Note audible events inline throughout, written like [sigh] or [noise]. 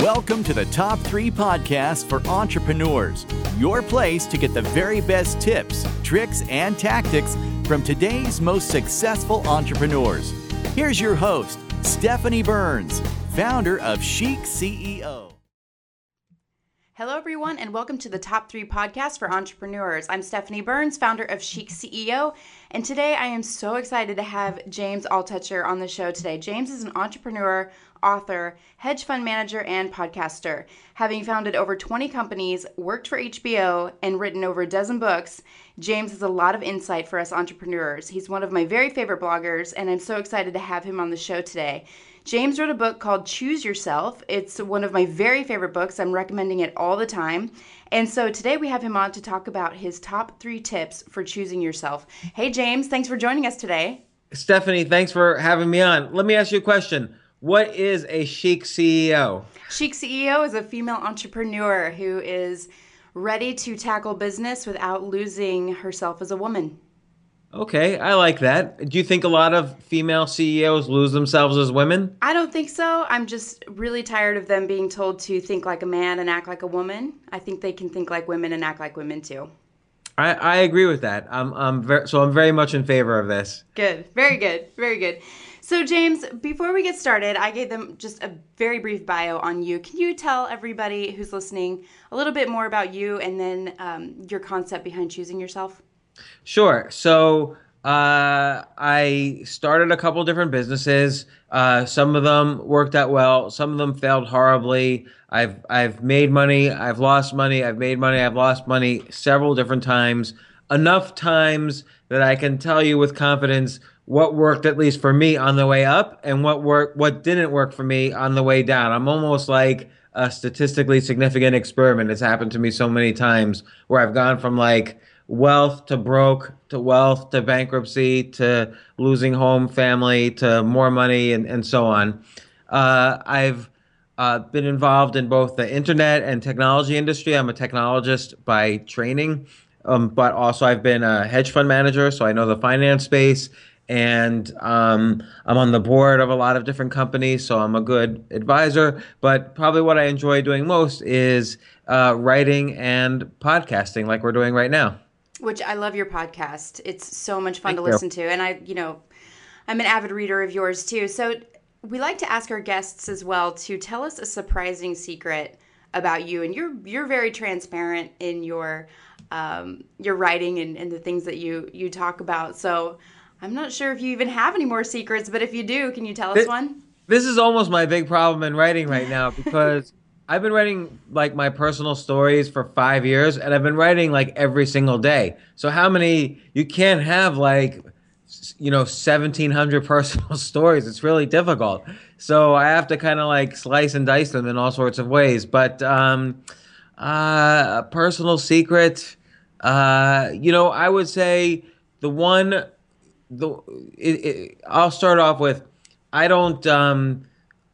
Welcome to the Top 3 Podcast for Entrepreneurs, your place to get the very best tips, tricks, and tactics from today's most successful entrepreneurs. Here's your host, Stephanie Burns, founder of Chic CEO. Hello, everyone, and welcome to the Top 3 Podcast for Entrepreneurs. I'm Stephanie Burns, founder of Chic CEO, and today I am so excited to have James Altucher on the show today. James is an entrepreneur, author, hedge fund manager, and podcaster. Having founded over 20 companies, worked for HBO, and written over a dozen books, James has a lot of insight for us entrepreneurs. He's one of my very favorite bloggers, and I'm so excited to have him on the show today. James wrote a book called Choose Yourself. It's one of my very favorite books. I'm recommending it all the time. And so today we have him on to talk about his top three tips for choosing yourself. Hey, James, thanks for joining us today. Stephanie, thanks for having me on. Let me ask you a question. What is a chic CEO? Chic CEO is a female entrepreneur who is ready to tackle business without losing herself as a woman. Okay, I like that. Do you think a lot of female CEOs lose themselves as women? I don't think so. I'm just really tired of them being told to think like a man and act like a woman. I think they can think like women and act like women too. I, I agree with that. I'm, I'm very, so I'm very much in favor of this. Good. Very good. Very good. So, James, before we get started, I gave them just a very brief bio on you. Can you tell everybody who's listening a little bit more about you and then um, your concept behind choosing yourself? Sure. So uh, I started a couple different businesses. Uh, some of them worked out well. Some of them failed horribly. I've I've made money. I've lost money. I've made money. I've lost money several different times. Enough times that I can tell you with confidence what worked at least for me on the way up and what worked what didn't work for me on the way down. I'm almost like a statistically significant experiment. It's happened to me so many times where I've gone from like wealth to broke to wealth to bankruptcy to losing home, family to more money, and, and so on. Uh, I've uh, been involved in both the internet and technology industry. I'm a technologist by training, um, but also I've been a hedge fund manager, so I know the finance space. And um, I'm on the board of a lot of different companies, so I'm a good advisor. But probably what I enjoy doing most is uh, writing and podcasting, like we're doing right now. Which I love your podcast. It's so much fun Thank to you. listen to. And I, you know, I'm an avid reader of yours too. So we like to ask our guests as well to tell us a surprising secret about you. And you're you're very transparent in your um, your writing and, and the things that you you talk about. So I'm not sure if you even have any more secrets, but if you do, can you tell us one? This is almost my big problem in writing right now [laughs] because I've been writing like my personal stories for five years, and I've been writing like every single day. So how many? You can't have like you know 1700 [laughs] personal stories it's really difficult so i have to kind of like slice and dice them in all sorts of ways but um uh a personal secret uh you know i would say the one the it, it, i'll start off with i don't um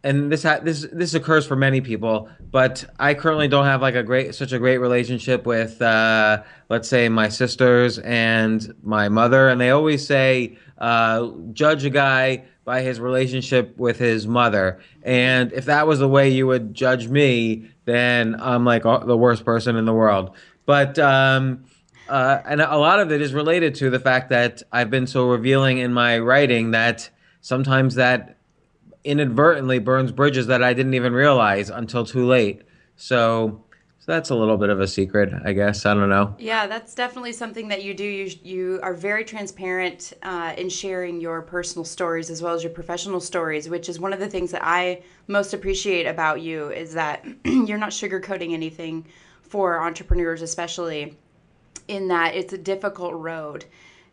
and this ha- this this occurs for many people, but I currently don't have like a great such a great relationship with uh, let's say my sisters and my mother, and they always say uh, judge a guy by his relationship with his mother, and if that was the way you would judge me, then I'm like the worst person in the world. But um, uh, and a lot of it is related to the fact that I've been so revealing in my writing that sometimes that inadvertently burns bridges that I didn't even realize until too late. So, so that's a little bit of a secret, I guess. I don't know. Yeah, that's definitely something that you do. You, you are very transparent uh, in sharing your personal stories as well as your professional stories, which is one of the things that I most appreciate about you is that [clears throat] you're not sugarcoating anything for entrepreneurs, especially in that it's a difficult road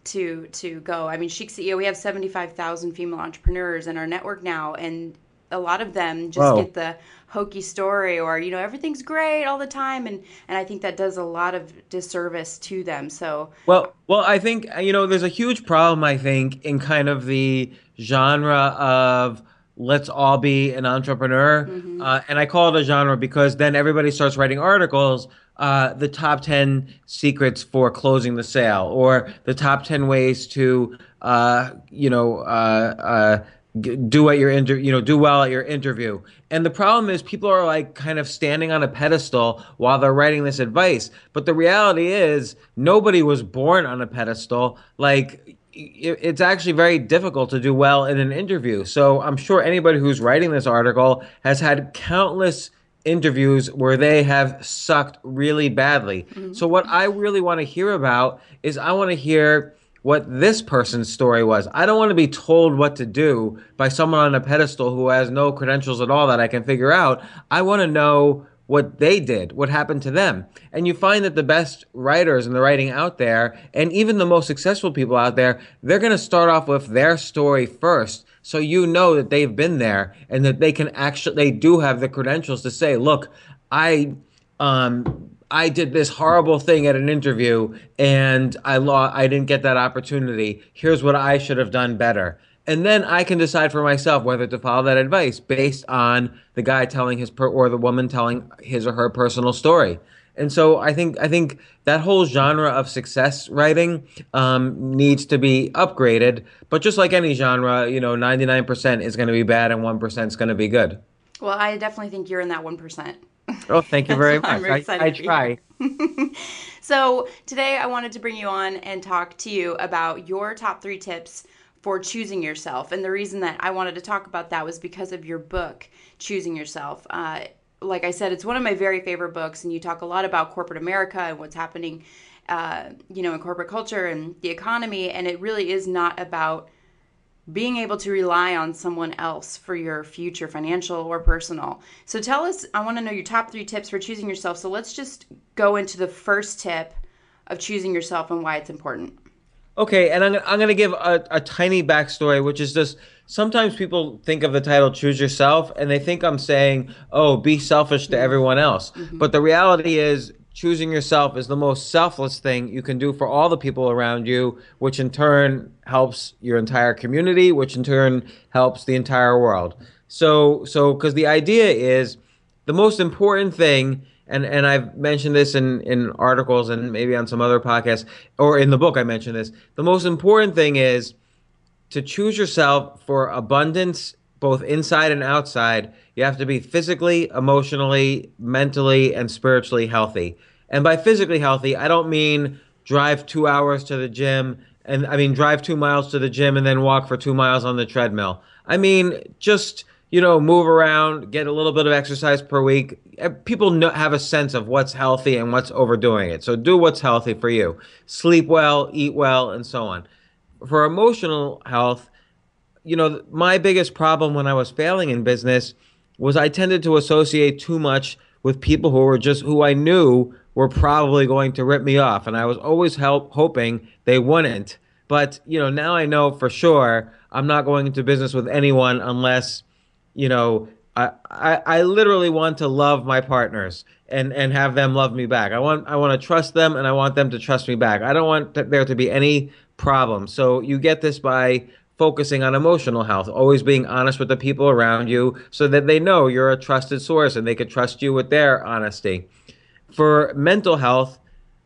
to to go. I mean, Chic CEO, we have seventy five thousand female entrepreneurs in our network now, and a lot of them just Whoa. get the hokey story or you know everything's great all the time and and I think that does a lot of disservice to them so well well I think you know there's a huge problem I think in kind of the genre of let's all be an entrepreneur mm-hmm. uh, and I call it a genre because then everybody starts writing articles uh, the top 10 secrets for closing the sale or the top 10 ways to, uh, you know, uh, uh do at your inter you know do well at your interview. And the problem is people are like kind of standing on a pedestal while they're writing this advice. But the reality is nobody was born on a pedestal. Like it's actually very difficult to do well in an interview. So i'm sure anybody who's writing this article has had countless interviews where they have sucked really badly mm-hmm. so what i really want to hear about is i want to hear what this person's story was. I don't want to be told what to do by someone on a pedestal who has no credentials at all that I can figure out. I want to know what they did, what happened to them. And you find that the best writers and the writing out there, and even the most successful people out there, they're going to start off with their story first. So you know that they've been there and that they can actually, they do have the credentials to say, look, I, um, I did this horrible thing at an interview and I law I didn't get that opportunity. Here's what I should have done better. And then I can decide for myself whether to follow that advice based on the guy telling his per, or the woman telling his or her personal story. And so I think I think that whole genre of success writing um, needs to be upgraded. But just like any genre, you know, 99% is going to be bad and 1% is going to be good. Well, I definitely think you're in that 1%. Oh, thank you [laughs] very much. I, I try. [laughs] so today I wanted to bring you on and talk to you about your top three tips for choosing yourself. And the reason that I wanted to talk about that was because of your book, Choosing Yourself. Uh, like I said, it's one of my very favorite books, and you talk a lot about corporate America and what's happening, uh, you know, in corporate culture and the economy. And it really is not about being able to rely on someone else for your future financial or personal. So tell us, I want to know your top three tips for choosing yourself. So let's just go into the first tip of choosing yourself and why it's important. Okay, and I'm, I'm going to give a, a tiny backstory, which is just sometimes people think of the title Choose Yourself and they think I'm saying, oh, be selfish to everyone else. Mm-hmm. But the reality is, choosing yourself is the most selfless thing you can do for all the people around you, which in turn helps your entire community, which in turn helps the entire world. So, so because the idea is the most important thing, and and I've mentioned this in in articles and maybe on some other podcasts or in the book I mentioned this. The most important thing is to choose yourself for abundance both inside and outside, you have to be physically, emotionally, mentally, and spiritually healthy. And by physically healthy, I don't mean drive two hours to the gym and I mean drive two miles to the gym and then walk for two miles on the treadmill. I mean just you know move around, get a little bit of exercise per week. Eh, people know, have a sense of what's healthy and what's overdoing it. So do what's healthy for you. Sleep well, eat well, and so on. For emotional health, you know, my biggest problem when I was failing in business was I tended to associate too much with people who were just who I knew were probably going to rip me off, and I was always help hoping they wouldn't. But you know, now I know for sure I'm not going into business with anyone unless, you know, I, I, I literally want to love my partners and and have them love me back. I want I want to trust them and I want them to trust me back. I don't want there to be any problem. So you get this by focusing on emotional health, always being honest with the people around you so that they know you're a trusted source and they can trust you with their honesty. For mental health,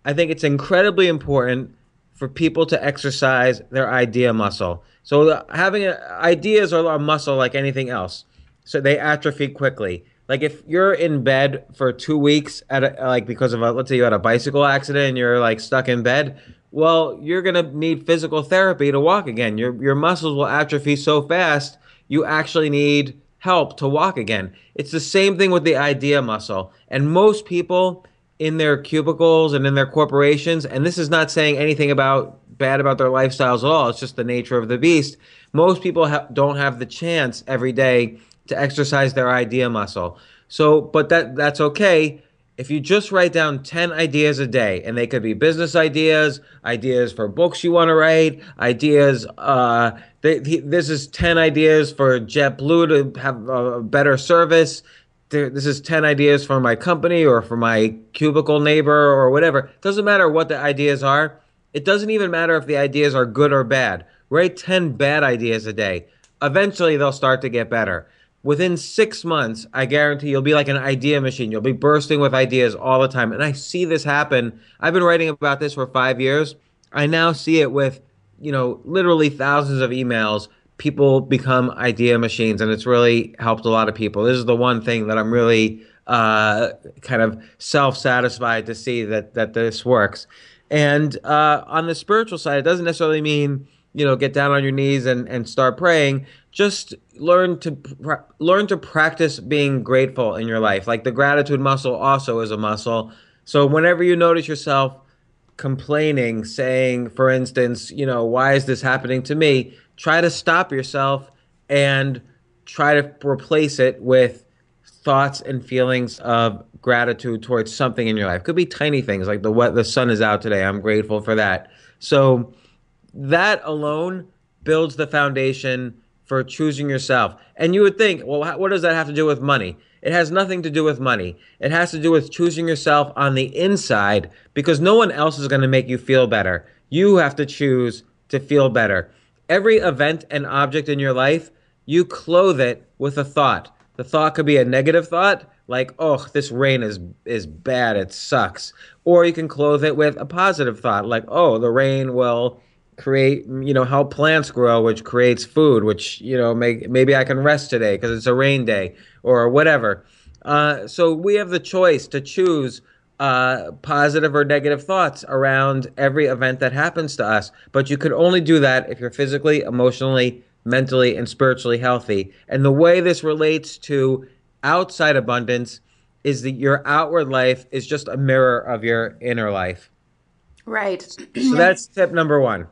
I think it's incredibly important for people to exercise their idea muscle. So having ideas are a muscle like anything else. So they atrophy quickly. Like if you're in bed for two weeks at a, like because of a let's say you had a bicycle accident and you're like stuck in bed, well, you're to need physical therapy to walk again. Your, your muscles will atrophy so fast, you actually need help to walk again. It's the same thing with the idea muscle. And most people in their cubicles and in their corporations, and this is not saying anything about bad about their lifestyles at all, it's just the nature of the beast. Most people ha- don't have the chance every day to exercise their idea muscle. So, but that that's okay if you just write down 10 ideas a day, and they could be business ideas, ideas for books you want to write, ideas, uh, they, this is 10 ideas for JetBlue to have a better service. This is 10 ideas for my company or for my cubicle neighbor or whatever. Doesn't matter what the ideas are. It doesn't even matter if the ideas are good or bad. Write 10 bad ideas a day. Eventually, they'll start to get better within six months, I guarantee you'll be like an idea machine. You'll be bursting with ideas all the time. And I see this happen. I've been writing about this for five years. I now see it with, you know, literally thousands of emails, people become idea machines, and it's really helped a lot of people. This is the one thing that I'm really uh, kind of self-satisfied to see that that this works. And uh, on the spiritual side, it doesn't necessarily mean you know get down on your knees and, and start praying. Just learn to learn to practice being grateful in your life. Like the gratitude muscle also is a muscle. So whenever you notice yourself complaining, saying, for instance, you know, why is this happening to me? Try to stop yourself and try to replace it with thoughts and feelings of gratitude towards something in your life. Could be tiny things like the what the sun is out today. I'm grateful for that. So that alone builds the foundation for choosing yourself. And you would think, well, what does that have to do with money? It has nothing to do with money. It has to do with choosing yourself on the inside because no one else is going to make you feel better. You have to choose to feel better. Every event and object in your life, you clothe it with a thought. The thought could be a negative thought, like, oh, this rain is is bad, it sucks. Or you can clothe it with a positive thought, like, oh, the rain will create you know help plants grow which creates food which you know make, maybe i can rest today because it's a rain day or whatever. Uh, so we have the choice to choose uh, positive or negative thoughts around every event that happens to us. But you can only do that if you're physically emotionally mentally and spiritually healthy. And the way this relates to outside abundance is that your outward life is just a mirror of your inner life Right. so that's tip number one.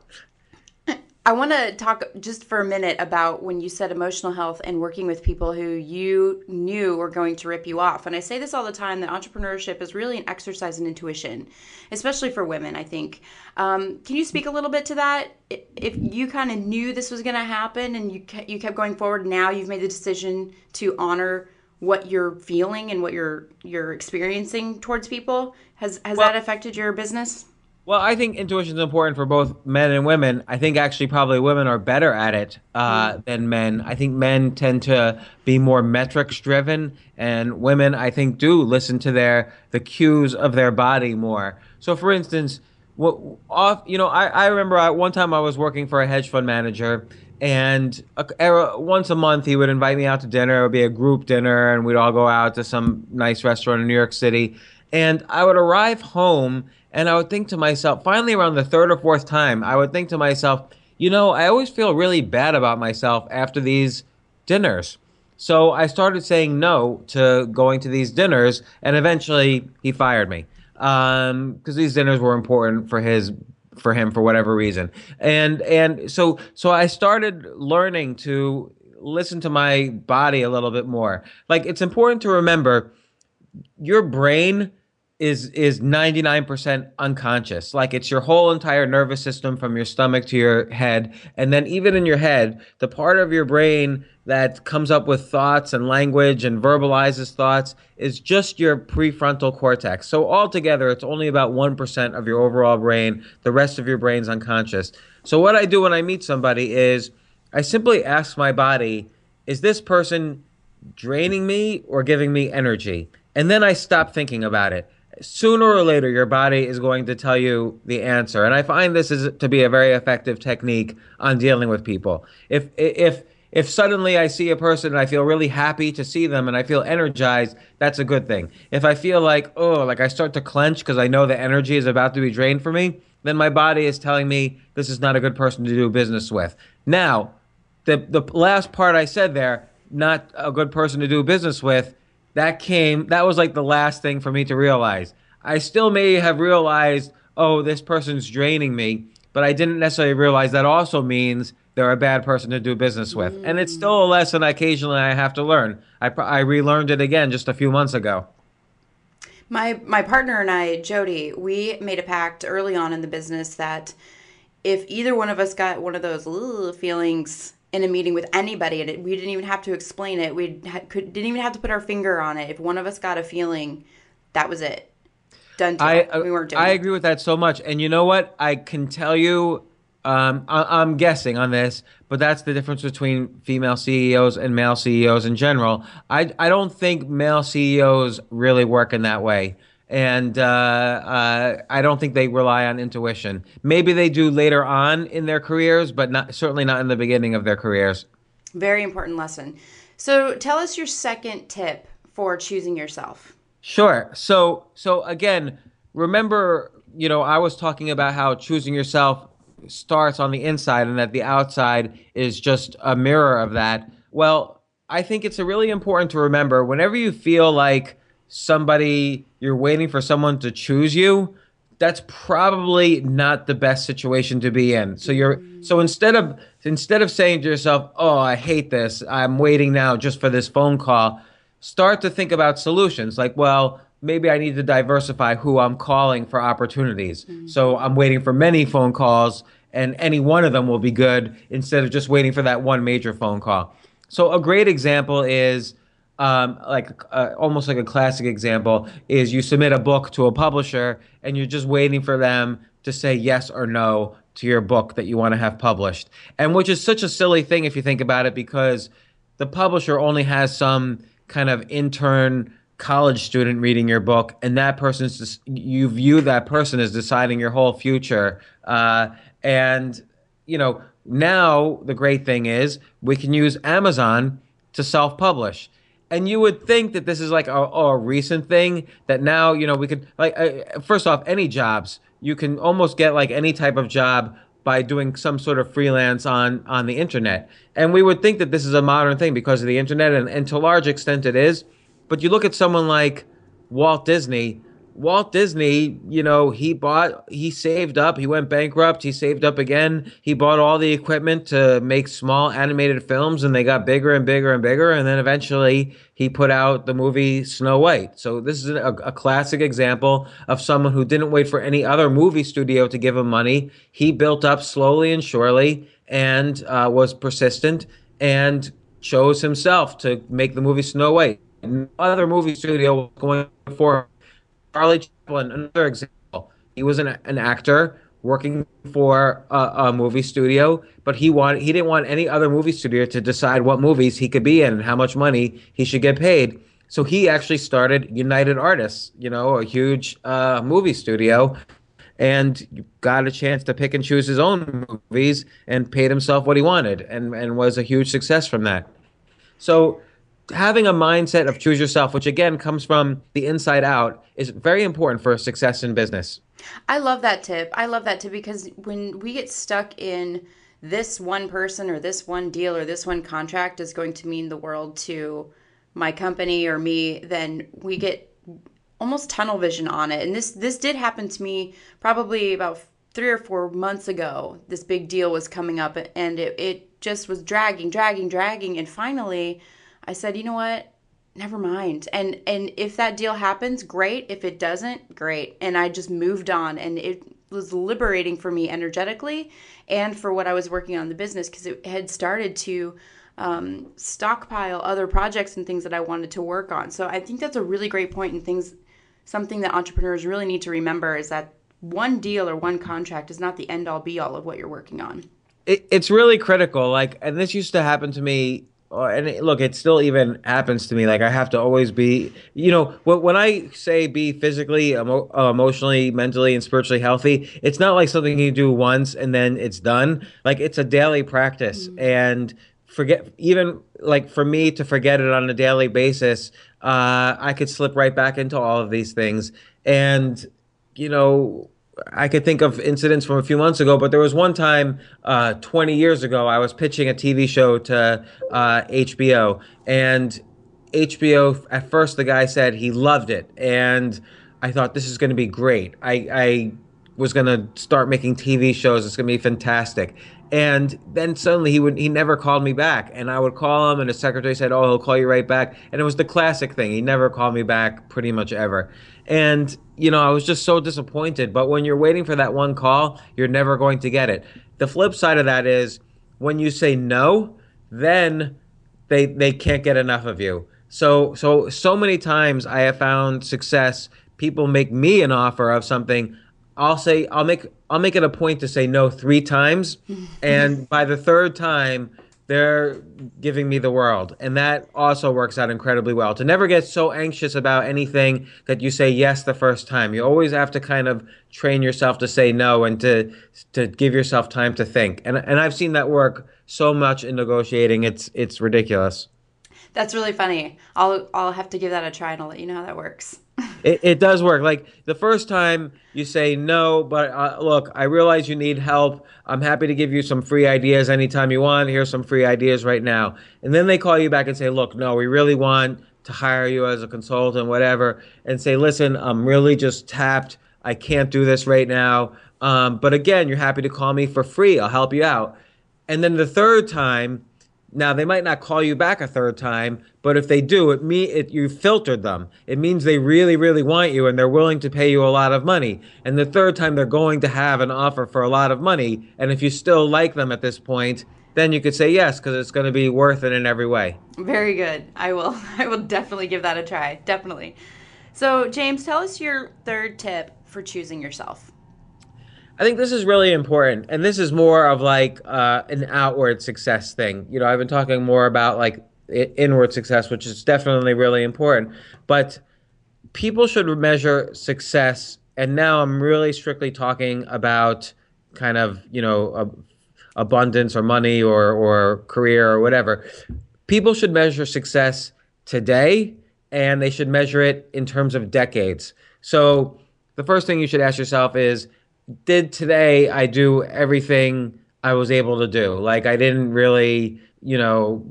I want to talk just for a minute about when you said emotional health and working with people who you knew were going to rip you off. And I say this all the time that entrepreneurship is really an exercise in intuition, especially for women, I think. Um, can you speak a little bit to that? If you kind of knew this was going to happen and you, you kept going forward, now you've made the decision to honor what you're feeling and what you're you're experiencing towards people has has well, that affected your business well, I think intuition is important for both men and women. I think actually probably women are better at it uh, mm. than men. I think men tend to be more metrics driven, and women I think do listen to their the cues of their body more. So, for instance, what off you know I, I remember I, one time I was working for a hedge fund manager. And a, once a month, he would invite me out to dinner. It would be a group dinner, and we'd all go out to some nice restaurant in New York City. And I would arrive home and I would think to myself, finally around the third or fourth time, I would think to myself, you know, I always feel really bad about myself after these dinners. So I started saying no to going to these dinners, and eventually he fired me because um, these dinners were important for his for him for whatever reason. And and so so I started learning to listen to my body a little bit more. Like it's important to remember your brain is is 99% unconscious. Like it's your whole entire nervous system from your stomach to your head. And then even in your head the part of your brain that comes up with thoughts and language and verbalizes thoughts is just your prefrontal cortex. So altogether it's only about 1% of your overall brain. The rest of your brain's unconscious. So what i do when i meet somebody is i simply ask my body is this person draining me or giving me energy? And then i stop thinking about it sooner or later your body is going to tell you the answer. And i find this is to be a very effective technique on dealing with people. If if if suddenly i see a person and i feel really happy to see them and i feel energized that's a good thing. If i feel like oh like i start to clench because i know the energy is about to be drained from me then my body is telling me this is not a good person to do business with. Now the the last part i said there not a good person to do business with that came that was like the last thing for me to realize. I still may have realized oh this person's draining me but i didn't necessarily realize that also means they're a bad person to do business with. Mm. and it's still a lesson occasionally i have to learn. I, I relearned it again just a few months ago. My my partner and i jody we made a pact early on in the business that if either one of us got one of those little feelings in a meeting with anybody and it, we didn't even have to explain it we could, didn't even have to put our finger on it if one of us got a feeling that was it done I, uh, we weren't doing I it. agree with that so much and you know what I can tell you um, I, am guessing on this, but that's the difference between female CEOs and male CEOs in general. I, I don't think male CEOs really work in that way. And uh, uh, I don't think they rely on intuition. Maybe they do later on in their careers, but not certainly not in the beginning of their careers. Very important lesson. So tell us your second tip for choosing yourself. Sure. So so again, remember, you know, I was talking about how choosing yourself starts on the inside and that the outside is just a mirror of that. Well, I think it's really important to remember whenever you feel like somebody you're waiting for someone to choose you, that's probably not the best situation to be in. So you're so instead of instead of saying to yourself, "Oh, I hate this. I'm waiting now just for this phone call." Start to think about solutions like, well, maybe I need to diversify who I'm calling for opportunities. Mm-hmm. So I'm waiting for many phone calls and any one of them will be good instead of just waiting for that one major phone call. So a great example is um, like uh, almost like a classic example is you submit a book to a publisher and you're just waiting for them to say yes or no to your book that you want to have published. And which is such a silly thing if you think about it because the publisher only has some kind of intern college student reading your book and that person's you view that person as deciding your whole future uh, and you know now the great thing is we can use amazon to self-publish and you would think that this is like a, a recent thing that now you know we could like uh, first off any jobs you can almost get like any type of job by doing some sort of freelance on on the internet. And we would think that this is a modern thing because of the internet and, and to a large extent it is. But you look at someone like walt disney Walt Disney, you know, he bought, he saved up, he went bankrupt, he saved up again. He bought all the equipment to make small animated films and they got bigger and bigger and bigger. And then eventually he put out the movie Snow White. So this is a, a classic example of someone who didn't wait for any other movie studio to give him money. He built up slowly and surely and uh, was persistent and chose himself to make the movie Snow White. No other movie studio was going for Charlie Chaplin, another example. He was an, an actor working for a, a, movie studio, but he wanted he didn't want any other movie studio to decide what movies he could be in and how much money he should get paid. So he actually started United Artists, you know, a huge uh, movie studio, and got a chance to pick and choose his own movies and paid himself what he wanted, and and was a huge success from that. So having a mindset of choose yourself, which again comes from the inside out, is very important for success in business. I love that tip. I love that tip because when we get stuck in this one person or this one deal or this one contract is going to mean the world to my company or me, then we get almost tunnel vision on it. And this this did happen to me probably about three or four months ago. This big deal was coming up and it, it just was dragging, dragging, dragging. And finally I said, you know what? Never mind. And and if that deal happens, great. If it doesn't, great. And I just moved on and it was liberating for me energetically and for what I was working on the business because it had started to um, stockpile other projects and things that I wanted to work on. So I think that's a really great point and things something that entrepreneurs really need to remember is that one deal or one contract is not the end all be all of what you're working on. It, it's really critical. Like, and this used to happen to me uh, and it, look, it still even happens to me. Like I have to always be, you know, when when I say be physically, emo- uh, emotionally, mentally, and spiritually healthy, it's not like something you do once and then it's done. Like it's a daily practice, mm-hmm. and forget even like for me to forget it on a daily basis, uh, I could slip right back into all of these things, and you know I could think of incidents from a few months ago, but there was one time uh, 20 years ago I was pitching a TV show to uh, HBO, and HBO at first the guy said he loved it, and I thought this is going to be great. I, I was going to start making TV shows. It's going to be fantastic. And then suddenly he would he never called me back, and I would call him, and his secretary said, "Oh, he'll call you right back." And it was the classic thing. He never called me back, pretty much ever. And you know, I was just so disappointed. But when you're waiting for that one call, you're never going to get it. The flip side of that is when you say no, then they they can't get enough of you. So so so many times I have found success. People make me an offer of something. I'll say I'll make I'll make it a point to say no three times, [laughs] and by the third time, they're giving me the world. And that also works out incredibly well. To never get so anxious about anything that you say yes the first time. You always have to kind of train yourself to say no and to to give yourself time to think. And and I've seen that work so much in negotiating. It's it's ridiculous. That's really funny. I'll I'll have to give that a try and I'll let you know how that works. It, it does work. Like the first time you say no, but uh, look, I realize you need help. I'm happy to give you some free ideas anytime you want. Here's some free ideas right now. And then they call you back and say, look, no, we really want to hire you as a consultant, whatever, and say, listen, I'm really just tapped. I can't do this right now. Um, but again, you're happy to call me for free. I'll help you out. And then the third time, now they might not call you back a third time, but if they do, it me it you filtered them. It means they really, really want you and they're willing to pay you a lot of money. And the third time they're going to have an offer for a lot of money. And if you still like them at this point, then you could say yes because it's going to be worth it in every way. Very good. I will. [laughs] I will definitely give that a try. Definitely. So, James, tell us your third tip for choosing yourself. I think this is really important, and this is more of like uh, an outward success thing. You know, I've been talking more about like inward success, which is definitely really important. But people should measure success, and now I'm really strictly talking about kind of you know abundance or money or or career or whatever. People should measure success today, and they should measure it in terms of decades. So the first thing you should ask yourself is did today I do everything I was able to do. Like I didn't really, you know,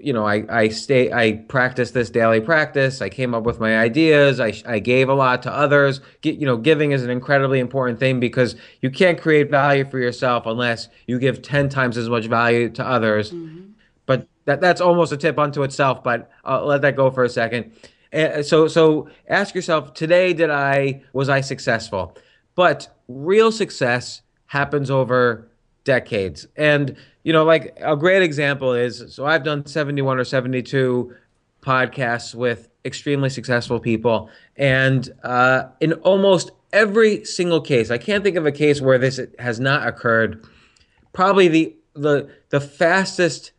you know, I I stay I practiced this daily practice. I came up with my ideas. I I gave a lot to others. Get, you know, giving is an incredibly important thing because you can't create value for yourself unless you give 10 times as much value to others. Mm-hmm. But that that's almost a tip unto itself, but I'll let that go for a second. so so ask yourself today did I was I successful? But real success happens over decades. And, you know, like a great example is so I've done 71 or 72 podcasts with extremely successful people. And uh, in almost every single case, I can't think of a case where this has not occurred. Probably the the the fastest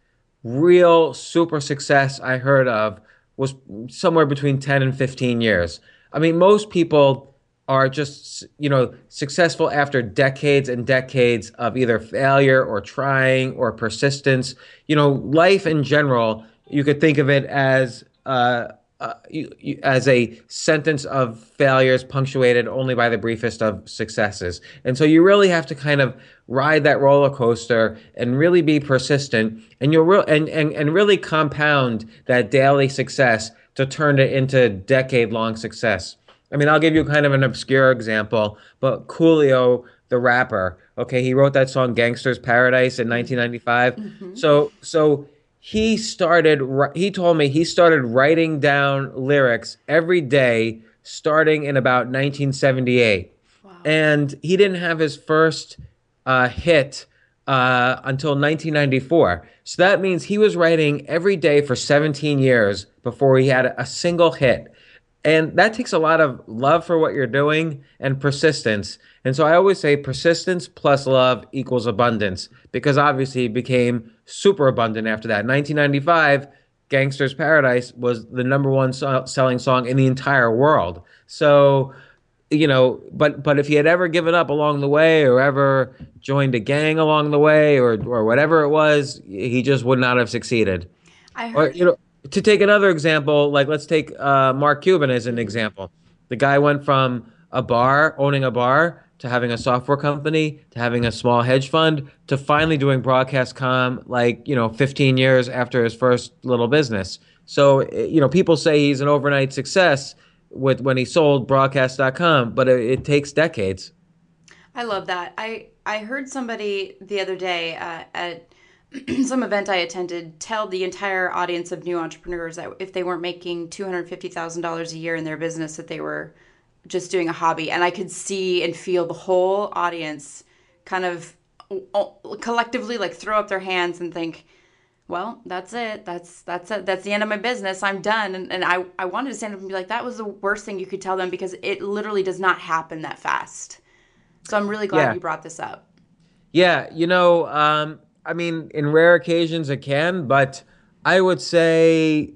real super success I heard of was somewhere between 10 and 15 years. I mean, most people are just you know successful after decades and decades of either failure or trying or persistence. You know life in general you could think of it as uh, uh, you, you, as a sentence of failures punctuated only by the briefest of successes. And so you really have to kind of ride that roller coaster and really be persistent and you'll re- and, and, and really compound that daily success to turn it into decade long success I mean, I'll give you kind of an obscure example, but Coolio, the rapper, okay, he wrote that song "Gangster's Paradise" in 1995. Mm-hmm. So, so he started. He told me he started writing down lyrics every day, starting in about 1978, wow. and he didn't have his first uh, hit uh, until 1994. So that means he was writing every day for 17 years before he had a single hit. And that takes a lot of love for what you're doing and persistence. And so I always say persistence plus love equals abundance because obviously it became super abundant after that. 1995, Gangster's Paradise was the number one so- selling song in the entire world. So, you know, but but if he had ever given up along the way or ever joined a gang along the way or or whatever it was, he just would not have succeeded. I heard, or, you know, to take another example, like let's take uh, Mark Cuban as an example. The guy went from a bar, owning a bar, to having a software company, to having a small hedge fund, to finally doing broadcast com like, you know, 15 years after his first little business. So, eh, you know, people say he's an overnight success with when he sold broadcast.com, but it, it takes decades. I love that. I I heard somebody the other day uh, at [clears throat] some event I attended tell the entire audience of new entrepreneurs that if they weren't making $250,000 a year in their business that they were just doing a hobby. And I could see and feel the whole audience kind of collectively like throw up their hands and think well that's it. That's that's it. That's the end of my business. I'm done. And, and I, I wanted to stand up and be like that was the worst thing you could tell them because it literally does not happen that fast. So i'm really glad yeah. you brought this up. Yeah. You know um, I mean, in rare occasions it can, but I would say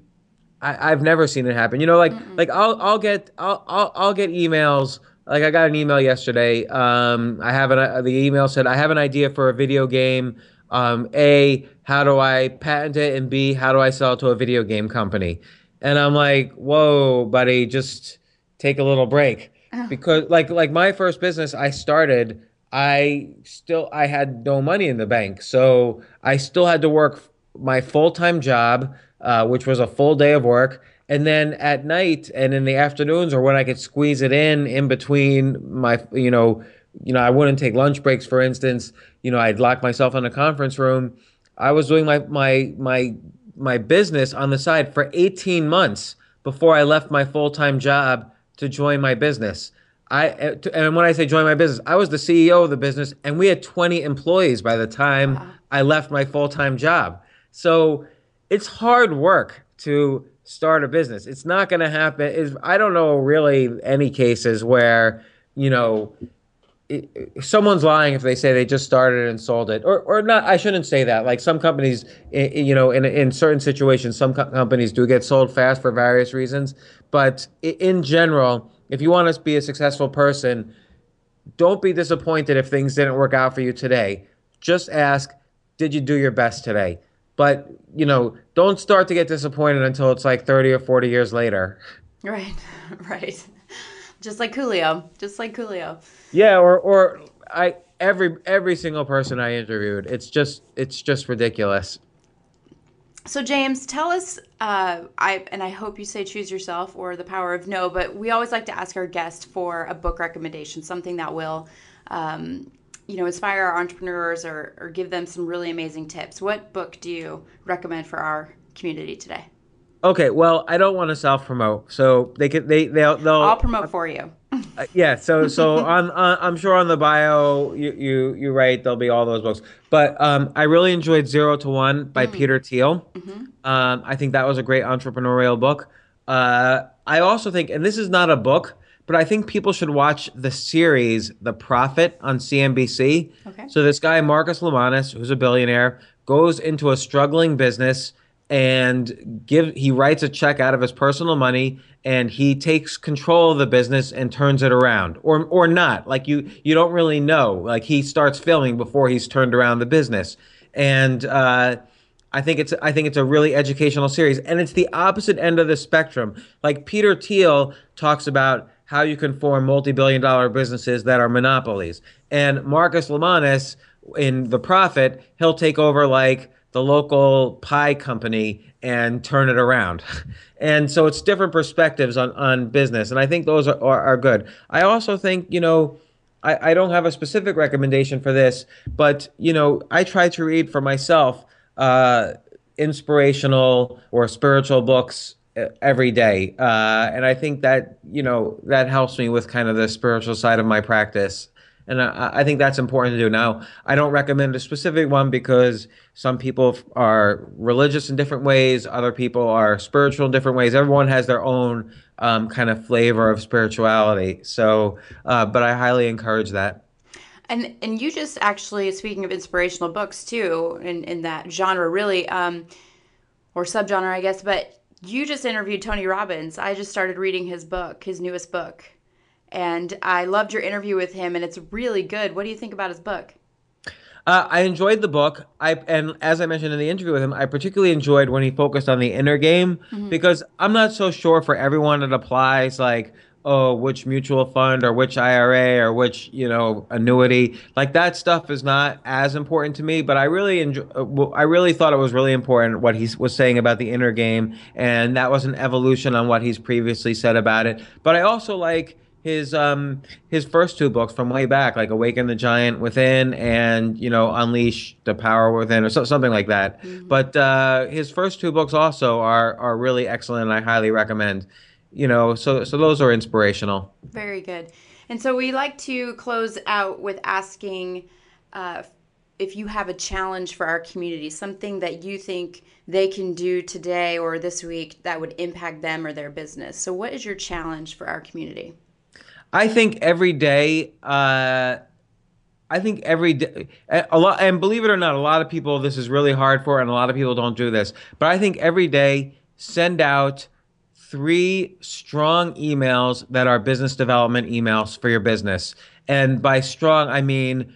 I, have never seen it happen. You know, like Mm-mm. like I'll I'll get I'll, I'll I'll get emails. Like I got an email yesterday. Um, I have an uh, the email said I have an idea for a video game. Um, a how do I patent it, and B how do I sell it to a video game company? And I'm like, whoa, buddy, just take a little break oh. [laughs] because like like my first business I started. I still I had no money in the bank, so I still had to work my full time job uh, which was a full day of work. And then at night and in the afternoons, or when I could squeeze it in in between my, you know, you know, I wouldn't take lunch breaks, for instance. You know, I'd lock myself in a conference room. I was doing my my my my business on the side for 18 months before I left my full time job to join my business. I and when I say join my business, I was the CEO of the business, and we had 20 employees by the time wow. I left my full time job. So it's hard work to start a business. It's not going to happen. Is I don't know really any cases where you know it, someone's lying if they say they just started and sold it, or or not. I shouldn't say that. Like some companies, you know, in in certain situations, some co- companies do get sold fast for various reasons. But in general, if you want to be a successful person, don't be disappointed if things didn't work out for you today. Just ask, did you do your best today? But, you know, don't start to get disappointed until it's like 30 or 40 years later. Right, [laughs] right. Just like Coolio, just like Coolio. Yeah, or or I every every single person I interviewed, it's just it's just ridiculous. So James, tell us. Uh, I and I hope you say choose yourself or the power of no. But we always like to ask our guest for a book recommendation, something that will um, you know inspire our entrepreneurs or, or give them some really amazing tips what book do you recommend for our community today okay well i don't want to self promote so they could they they'll, they'll i'll promote for you uh, yeah so so [laughs] on, on, i'm sure on the bio you you you write there'll be all those books but um i really enjoyed zero to one by mm. peter thiel mm-hmm. um i think that was a great entrepreneurial book uh i also think and this is not a book but I think people should watch the series The Profit on CNBC. Okay. So this guy Marcus Lemonis, who's a billionaire, goes into a struggling business and give he writes a check out of his personal money and he takes control of the business and turns it around. Or or not. Like you you don't really know. Like he starts filming before he's turned around the business. And uh I think it's I think it's a really educational series. And it's the opposite end of the spectrum. Like Peter Thiel talks about how you can form multi-billion dollar businesses that are monopolies. And Marcus Lemonis in The Profit, he'll take over like the local pie company and turn it around. [laughs] and so it's different perspectives on, on business. And I think those are, are, are good. I also think, you know, I, I don't have a specific recommendation for this, but, you know, I try to read for myself uh, inspirational or spiritual books every day uh, and i think that you know that helps me with kind of the spiritual side of my practice and I, I, think that's important to do. Now i don't recommend a specific one because some people are religious in different ways. Other people are spiritual in different ways. Everyone has their own um, kind of flavor of spirituality. So uh, but i highly encourage that. And and you just actually speaking of inspirational books too in, in that genre really um, or subgenre i guess but you just interviewed Tony Robbins. I just started reading his book, his newest book. And I loved your interview with him, and it's really good. What do you think about his book? Uh, I enjoyed the book. I and as I mentioned in the interview with him, I particularly enjoyed when he focused on the inner game mm-hmm. because I'm not so sure for everyone it applies. Like oh, which mutual fund or which IRA or which, you know, annuity. Like that stuff is not as important to me, but I really enjoy, uh, I really thought it was really important what he was saying about the inner game. And that was an evolution on what he's previously said about it. But I also like his um his first two books from way back like awaken the giant within and you know unleash the power within or so, something like that mm-hmm. but uh his first two books also are are really excellent and i highly recommend you know, so so those are inspirational. Very good. And so we like to close out with asking uh, if you have a challenge for our community, something that you think they can do today or this week that would impact them or their business. So, what is your challenge for our community? I think every day, uh, I think every day, a lot, and believe it or not, a lot of people this is really hard for, and a lot of people don't do this. But I think every day send out three strong emails that are business development emails for your business. And by strong, I mean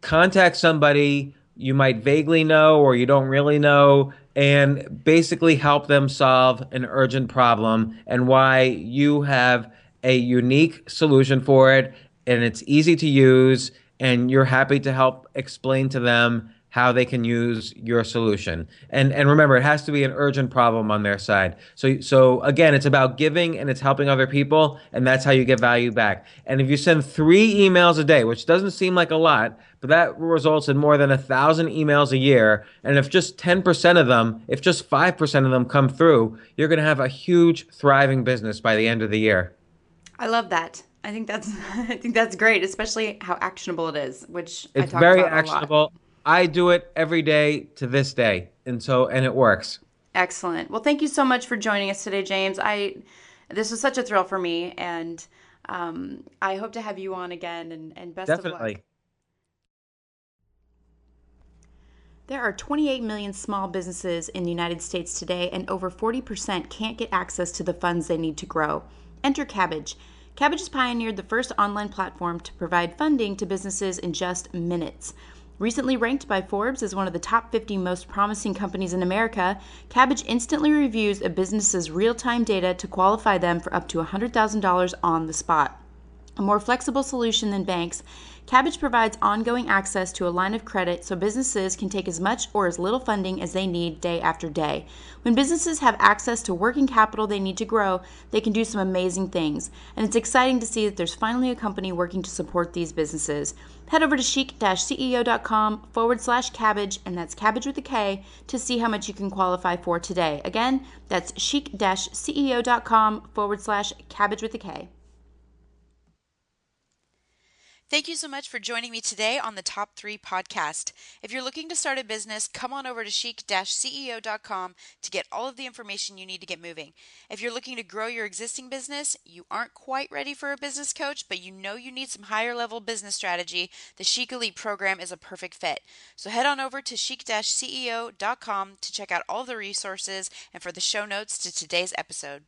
contact somebody you might vaguely know or you don't really know and basically help them solve an urgent problem and why you have a unique solution for it and it's easy to use and you're happy to help explain to them how they can use your solution. And and remember, it has to be an urgent problem on their side. So so again, it's about giving and it's helping other people, and that's how you get value back. And if you send three emails a day, which doesn't seem like a lot, but that results in more than a thousand emails a year. And if just 10% of them, if just 5% of them come through, you're to have a huge, thriving business by the end of the year. I love that. I think that's [laughs] I think that's great, especially how actionable it is, which it's very actionable. I do it every day to this day, and so and it works. Excellent. Well, thank you so much for joining us today, James. I this was such a thrill for me, and um, I hope to have you on again. And, and best Definitely. of luck. There are 28 million small businesses in the United States today, and over 40% can't get access to the funds they need to grow. Enter Kabbage. Kabbage has pioneered the first online platform to provide funding to businesses in just minutes. Recently ranked by Forbes as one of the top 50 most promising companies in America, Kabbage instantly reviews a business's real time data to qualify them for up to $100,000 on the spot. A more flexible solution than banks, Kabbage provides ongoing access to a line of credit so businesses can take as much or as little funding as they need day after day. When businesses have access to working capital they need to grow, they can do some amazing things. And it's exciting to see that there's finally a company working to support these businesses. Head over to chic-ceo.com forward slash kabbage, and that's cabbage with a K, to see how much you can qualify for today. Again, that's chic-ceo.com forward slash cabbage with a K. Thank you so much for joining me today on the Top 3 podcast. If you're looking to start a business, come on over to chic-ceo.com to get all of the information you need to get moving. If you're looking to grow your existing business, you aren't quite ready for a business coach, but you know you need some higher level business strategy, the Chic Elite program is a perfect fit. So head on over to chic-ceo.com to check out all the resources and for the show notes to today's episode.